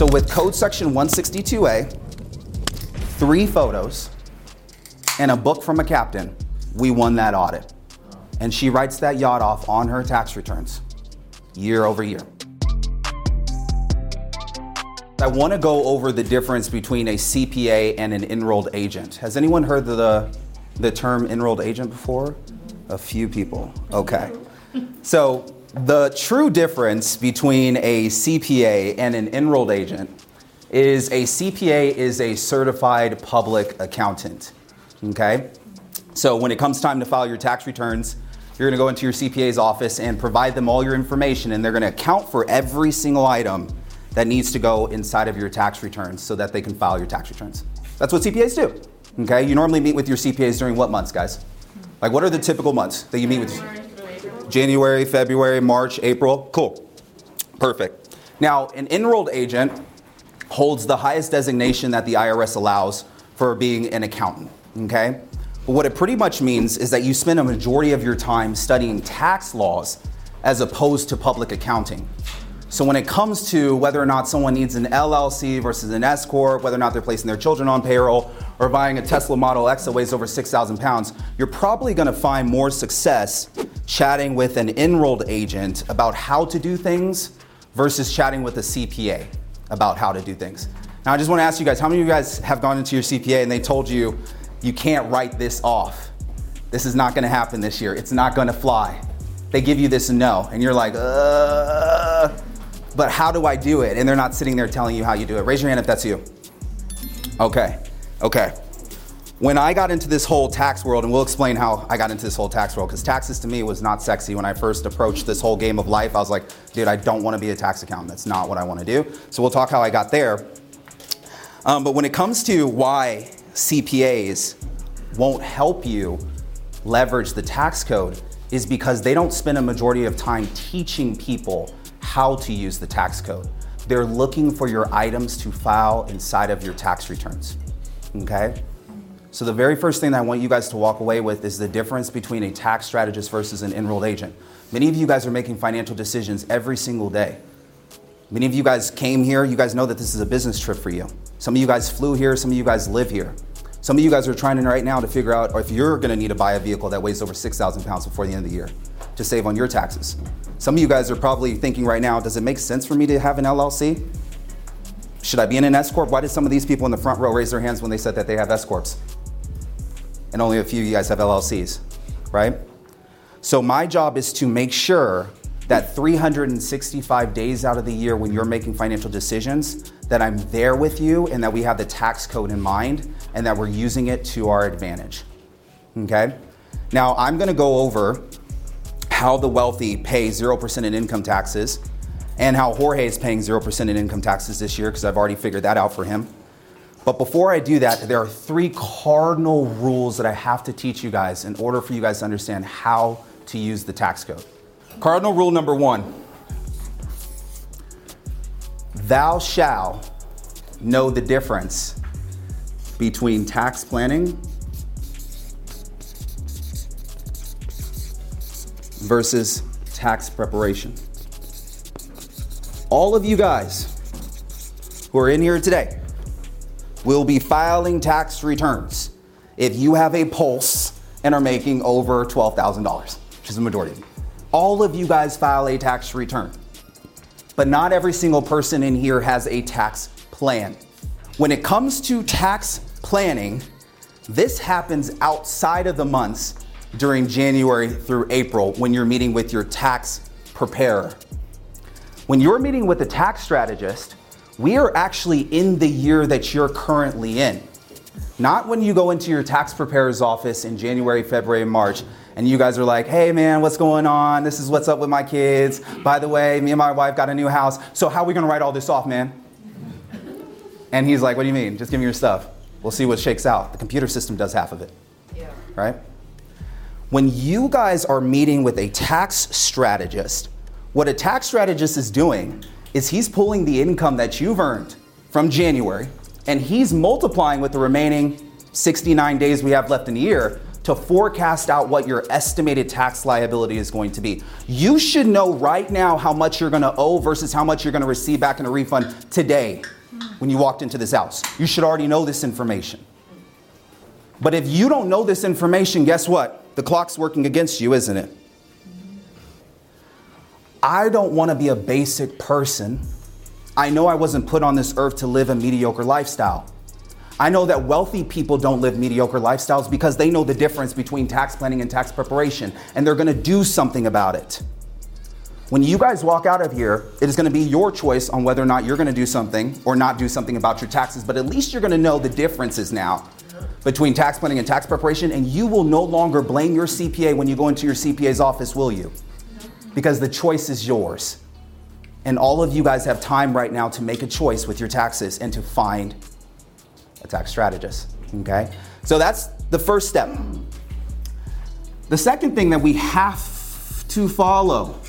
So with code section 162A, three photos, and a book from a captain, we won that audit. And she writes that yacht off on her tax returns year over year. I want to go over the difference between a CPA and an enrolled agent. Has anyone heard the, the term enrolled agent before? A few people. Okay. So, the true difference between a CPA and an enrolled agent is a CPA is a certified public accountant. Okay? So, when it comes time to file your tax returns, you're going to go into your CPA's office and provide them all your information, and they're going to account for every single item that needs to go inside of your tax returns so that they can file your tax returns. That's what CPAs do. Okay, you normally meet with your CPAs during what months, guys? Like, what are the typical months that you meet with? January, February, March, April. Cool. Perfect. Now, an enrolled agent holds the highest designation that the IRS allows for being an accountant. Okay? But what it pretty much means is that you spend a majority of your time studying tax laws as opposed to public accounting. So when it comes to whether or not someone needs an LLC versus an S corp, whether or not they're placing their children on payroll, or buying a Tesla Model X that weighs over 6,000 pounds, you're probably going to find more success chatting with an enrolled agent about how to do things versus chatting with a CPA about how to do things. Now, I just want to ask you guys, how many of you guys have gone into your CPA and they told you you can't write this off? This is not going to happen this year. It's not going to fly. They give you this no, and you're like, uh but how do I do it? And they're not sitting there telling you how you do it. Raise your hand if that's you. Okay, okay. When I got into this whole tax world, and we'll explain how I got into this whole tax world, because taxes to me was not sexy when I first approached this whole game of life. I was like, dude, I don't want to be a tax accountant. That's not what I want to do. So we'll talk how I got there. Um, but when it comes to why CPAs won't help you leverage the tax code, is because they don't spend a majority of time teaching people how to use the tax code. They're looking for your items to file inside of your tax returns. Okay? So, the very first thing that I want you guys to walk away with is the difference between a tax strategist versus an enrolled agent. Many of you guys are making financial decisions every single day. Many of you guys came here, you guys know that this is a business trip for you. Some of you guys flew here, some of you guys live here. Some of you guys are trying to right now to figure out if you're gonna need to buy a vehicle that weighs over 6,000 pounds before the end of the year to save on your taxes. Some of you guys are probably thinking right now, does it make sense for me to have an LLC? Should I be in an S Corp? Why did some of these people in the front row raise their hands when they said that they have S Corps? And only a few of you guys have LLCs, right? So my job is to make sure that 365 days out of the year when you're making financial decisions, that I'm there with you and that we have the tax code in mind and that we're using it to our advantage. Okay? Now, I'm gonna go over how the wealthy pay 0% in income taxes and how Jorge is paying 0% in income taxes this year because I've already figured that out for him. But before I do that, there are three cardinal rules that I have to teach you guys in order for you guys to understand how to use the tax code. Cardinal rule number one Thou shall know the difference between tax planning versus tax preparation. All of you guys who are in here today will be filing tax returns if you have a pulse and are making over $12,000, which is the majority of you. All of you guys file a tax return, but not every single person in here has a tax plan. When it comes to tax planning, this happens outside of the months during January through April when you're meeting with your tax preparer. When you're meeting with a tax strategist, we are actually in the year that you're currently in. Not when you go into your tax preparer's office in January, February, March, and you guys are like, hey man, what's going on? This is what's up with my kids. By the way, me and my wife got a new house. So, how are we gonna write all this off, man? And he's like, what do you mean? Just give me your stuff. We'll see what shakes out. The computer system does half of it. Yeah. Right? When you guys are meeting with a tax strategist, what a tax strategist is doing is he's pulling the income that you've earned from January and he's multiplying with the remaining 69 days we have left in the year to forecast out what your estimated tax liability is going to be. You should know right now how much you're going to owe versus how much you're going to receive back in a refund today when you walked into this house. You should already know this information. But if you don't know this information, guess what? The clock's working against you, isn't it? I don't want to be a basic person. I know I wasn't put on this earth to live a mediocre lifestyle. I know that wealthy people don't live mediocre lifestyles because they know the difference between tax planning and tax preparation, and they're gonna do something about it. When you guys walk out of here, it is gonna be your choice on whether or not you're gonna do something or not do something about your taxes, but at least you're gonna know the differences now between tax planning and tax preparation, and you will no longer blame your CPA when you go into your CPA's office, will you? Because the choice is yours. And all of you guys have time right now to make a choice with your taxes and to find a tax strategist. Okay? So that's the first step. The second thing that we have to follow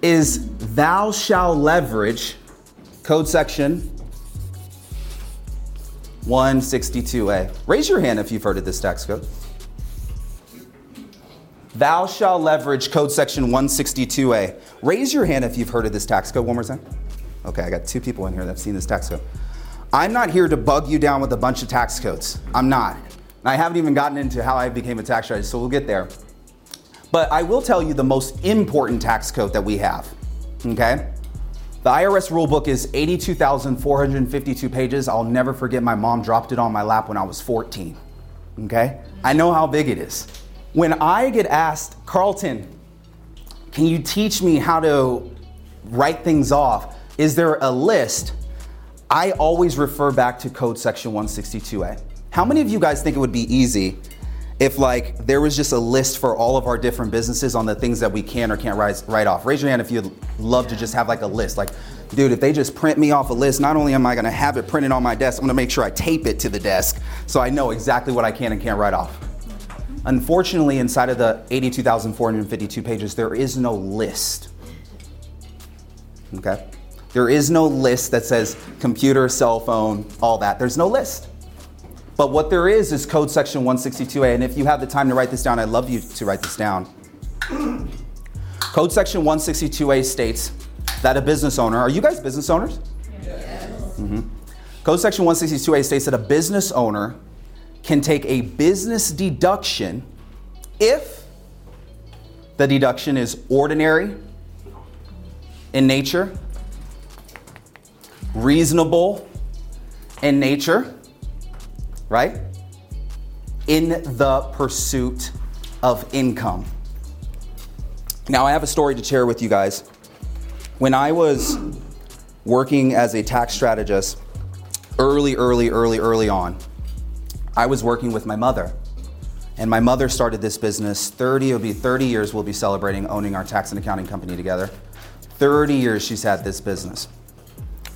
is thou shall leverage code section 162a. Raise your hand if you've heard of this tax code. Thou shall leverage code section 162a. Raise your hand if you've heard of this tax code one more time. Okay, I got two people in here that have seen this tax code. I'm not here to bug you down with a bunch of tax codes. I'm not. And I haven't even gotten into how I became a tax strategist, so we'll get there. But I will tell you the most important tax code that we have. Okay? The IRS rulebook is 82,452 pages. I'll never forget my mom dropped it on my lap when I was 14. Okay? I know how big it is. When I get asked, Carlton, can you teach me how to write things off? Is there a list? I always refer back to code section 162A. How many of you guys think it would be easy if like there was just a list for all of our different businesses on the things that we can or can't write, write off? Raise your hand if you'd love to just have like a list. Like, dude, if they just print me off a list, not only am I gonna have it printed on my desk, I'm gonna make sure I tape it to the desk so I know exactly what I can and can't write off. Unfortunately, inside of the 82,452 pages, there is no list. Okay? There is no list that says computer, cell phone, all that. There's no list. But what there is is code section 162A. And if you have the time to write this down, I'd love you to write this down. Code section 162A states that a business owner, are you guys business owners? Yes. Mm-hmm. Code section 162A states that a business owner can take a business deduction if the deduction is ordinary in nature reasonable in nature, right? In the pursuit of income. Now, I have a story to share with you guys. When I was working as a tax strategist, early, early, early, early on, I was working with my mother. And my mother started this business 30, it'll be 30 years we'll be celebrating owning our tax and accounting company together. 30 years she's had this business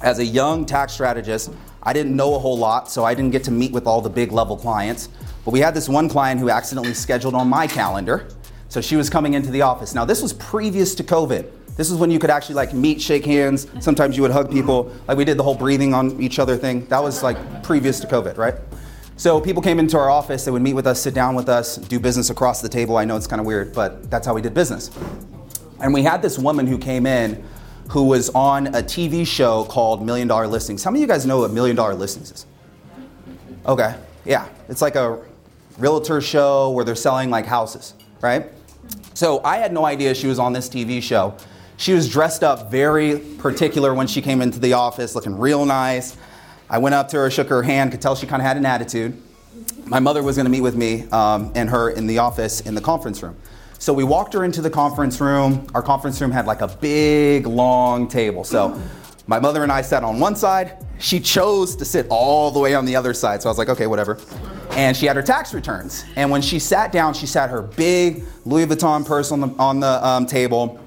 as a young tax strategist, I didn't know a whole lot, so I didn't get to meet with all the big level clients. But we had this one client who accidentally scheduled on my calendar. So she was coming into the office. Now, this was previous to COVID. This is when you could actually like meet, shake hands. Sometimes you would hug people. Like we did the whole breathing on each other thing. That was like previous to COVID, right? So people came into our office, they would meet with us, sit down with us, do business across the table. I know it's kind of weird, but that's how we did business. And we had this woman who came in who was on a TV show called Million Dollar Listings. How many of you guys know what Million Dollar Listings is? Okay, yeah. It's like a realtor show where they're selling like houses, right? So I had no idea she was on this TV show. She was dressed up very particular when she came into the office, looking real nice. I went up to her, shook her hand, could tell she kind of had an attitude. My mother was going to meet with me um, and her in the office in the conference room. So we walked her into the conference room. Our conference room had like a big, long table. So my mother and I sat on one side. She chose to sit all the way on the other side. So I was like, okay, whatever. And she had her tax returns. And when she sat down, she sat her big Louis Vuitton purse on the, on the um, table.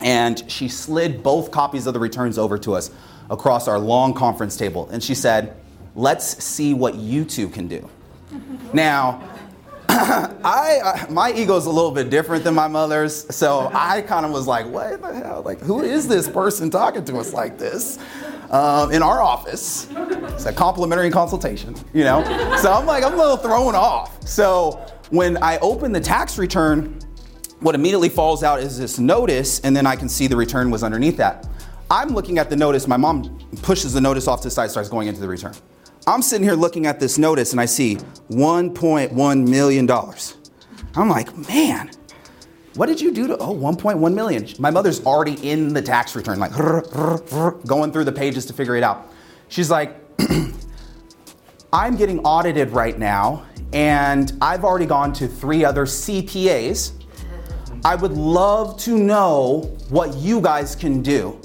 And she slid both copies of the returns over to us across our long conference table. And she said, let's see what you two can do. Now, I uh, my ego's a little bit different than my mother's, so I kind of was like, "What the hell? Like, who is this person talking to us like this?" Um, in our office, it's a complimentary consultation, you know. So I'm like, I'm a little thrown off. So when I open the tax return, what immediately falls out is this notice, and then I can see the return was underneath that. I'm looking at the notice. My mom pushes the notice off to the side, starts going into the return. I'm sitting here looking at this notice, and I see $1.1 million. I'm like, man, what did you do to, oh, 1.1 million? My mother's already in the tax return, like, going through the pages to figure it out. She's like, I'm getting audited right now, and I've already gone to three other CPAs. I would love to know what you guys can do.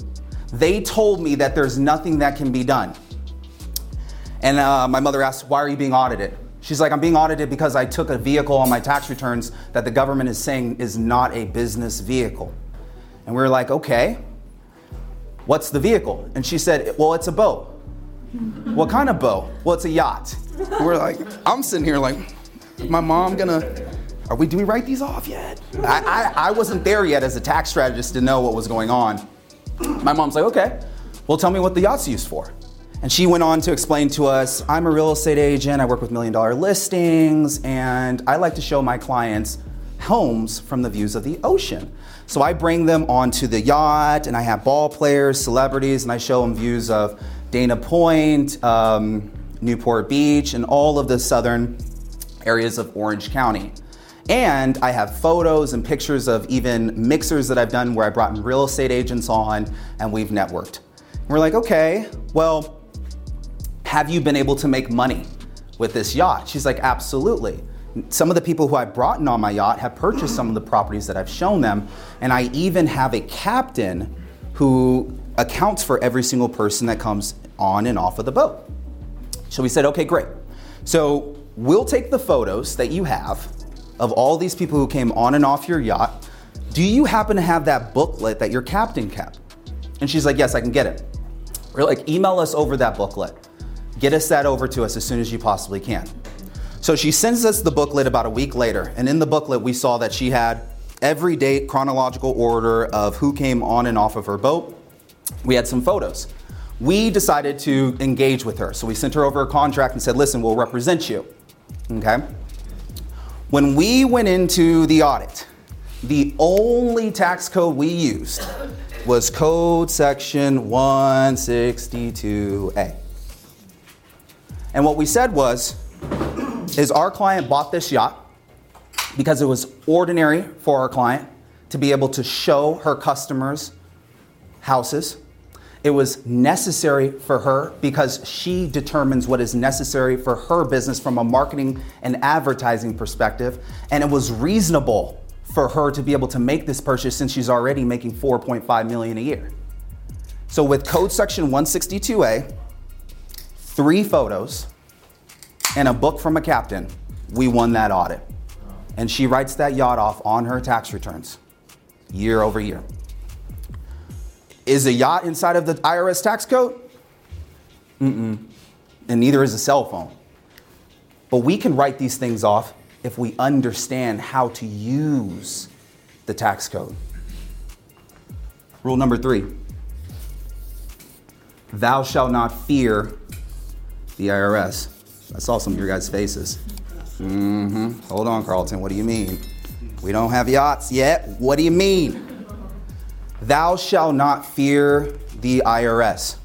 They told me that there's nothing that can be done. And uh, my mother asked, Why are you being audited? She's like, I'm being audited because I took a vehicle on my tax returns that the government is saying is not a business vehicle. And we were like, Okay, what's the vehicle? And she said, Well, it's a boat. what kind of boat? Well, it's a yacht. We're like, I'm sitting here like, my mom gonna, are we, do we write these off yet? I, I, I wasn't there yet as a tax strategist to know what was going on. My mom's like, okay, well, tell me what the yacht's used for. And she went on to explain to us I'm a real estate agent, I work with million dollar listings, and I like to show my clients homes from the views of the ocean. So I bring them onto the yacht, and I have ball players, celebrities, and I show them views of Dana Point, um, Newport Beach, and all of the southern areas of Orange County. And I have photos and pictures of even mixers that I've done where I brought real estate agents on and we've networked. And we're like, okay, well, have you been able to make money with this yacht? She's like, absolutely. Some of the people who I brought in on my yacht have purchased some of the properties that I've shown them. And I even have a captain who accounts for every single person that comes on and off of the boat. So we said, okay, great. So we'll take the photos that you have of all these people who came on and off your yacht, do you happen to have that booklet that your captain kept? And she's like, Yes, I can get it. We're like, email us over that booklet. Get us that over to us as soon as you possibly can. So she sends us the booklet about a week later, and in the booklet, we saw that she had every date, chronological order of who came on and off of her boat. We had some photos. We decided to engage with her. So we sent her over a contract and said, Listen, we'll represent you. Okay? When we went into the audit, the only tax code we used was code section 162A. And what we said was is our client bought this yacht because it was ordinary for our client to be able to show her customers houses it was necessary for her because she determines what is necessary for her business from a marketing and advertising perspective. And it was reasonable for her to be able to make this purchase since she's already making 4.5 million a year. So with code section 162A, three photos, and a book from a captain, we won that audit. And she writes that yacht off on her tax returns year over year. Is a yacht inside of the IRS tax code? Mm-mm. And neither is a cell phone. But we can write these things off if we understand how to use the tax code. Rule number three Thou shalt not fear the IRS. I saw some of your guys' faces. Mm-hmm. Hold on, Carlton. What do you mean? We don't have yachts yet. What do you mean? Thou shalt not fear the IRS.